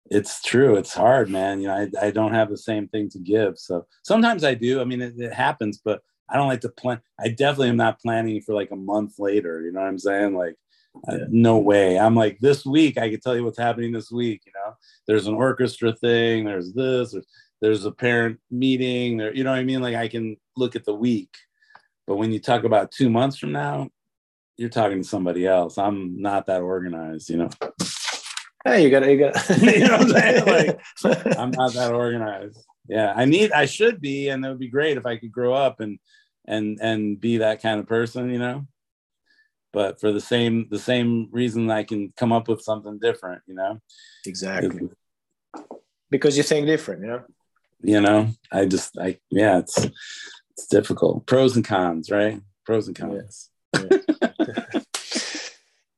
It's true. It's hard, man. You know, I, I don't have the same thing to give. So sometimes I do. I mean, it, it happens, but I don't like to plan. I definitely am not planning for like a month later. You know what I'm saying? Like, uh, yeah. uh, no way. I'm like, this week, I can tell you what's happening this week. You know, there's an orchestra thing, there's this, there's, there's a parent meeting, there, you know what I mean? Like, I can look at the week but when you talk about two months from now, you're talking to somebody else. I'm not that organized, you know. Hey, you gotta, you gotta, you know what I'm saying? Like, I'm not that organized. Yeah, I need, I should be, and it would be great if I could grow up and and and be that kind of person, you know. But for the same the same reason, I can come up with something different, you know. Exactly. Because you think different, you know. You know, I just, I yeah, it's it's difficult. Pros and cons, right? Pros and cons. Yeah.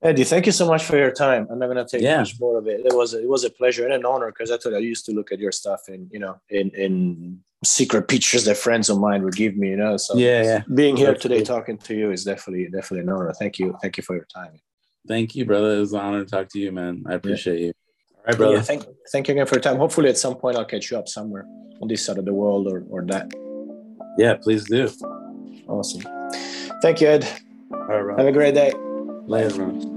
Eddy, thank you so much for your time. I'm not gonna take yeah. much more of it. It was a, it was a pleasure and an honor because I told you I used to look at your stuff in you know in in secret pictures that friends of mine would give me. You know, so yeah, yeah. being here today talking to you is definitely definitely an honor. Thank you, thank you for your time. Thank you, brother. It was an honor to talk to you, man. I appreciate yeah. you. All right, brother. Yeah, thank thank you again for your time. Hopefully, at some point, I'll catch you up somewhere on this side of the world or or that. Yeah, please do. Awesome. Thank you, Ed. All right, Have a great day. Later, man.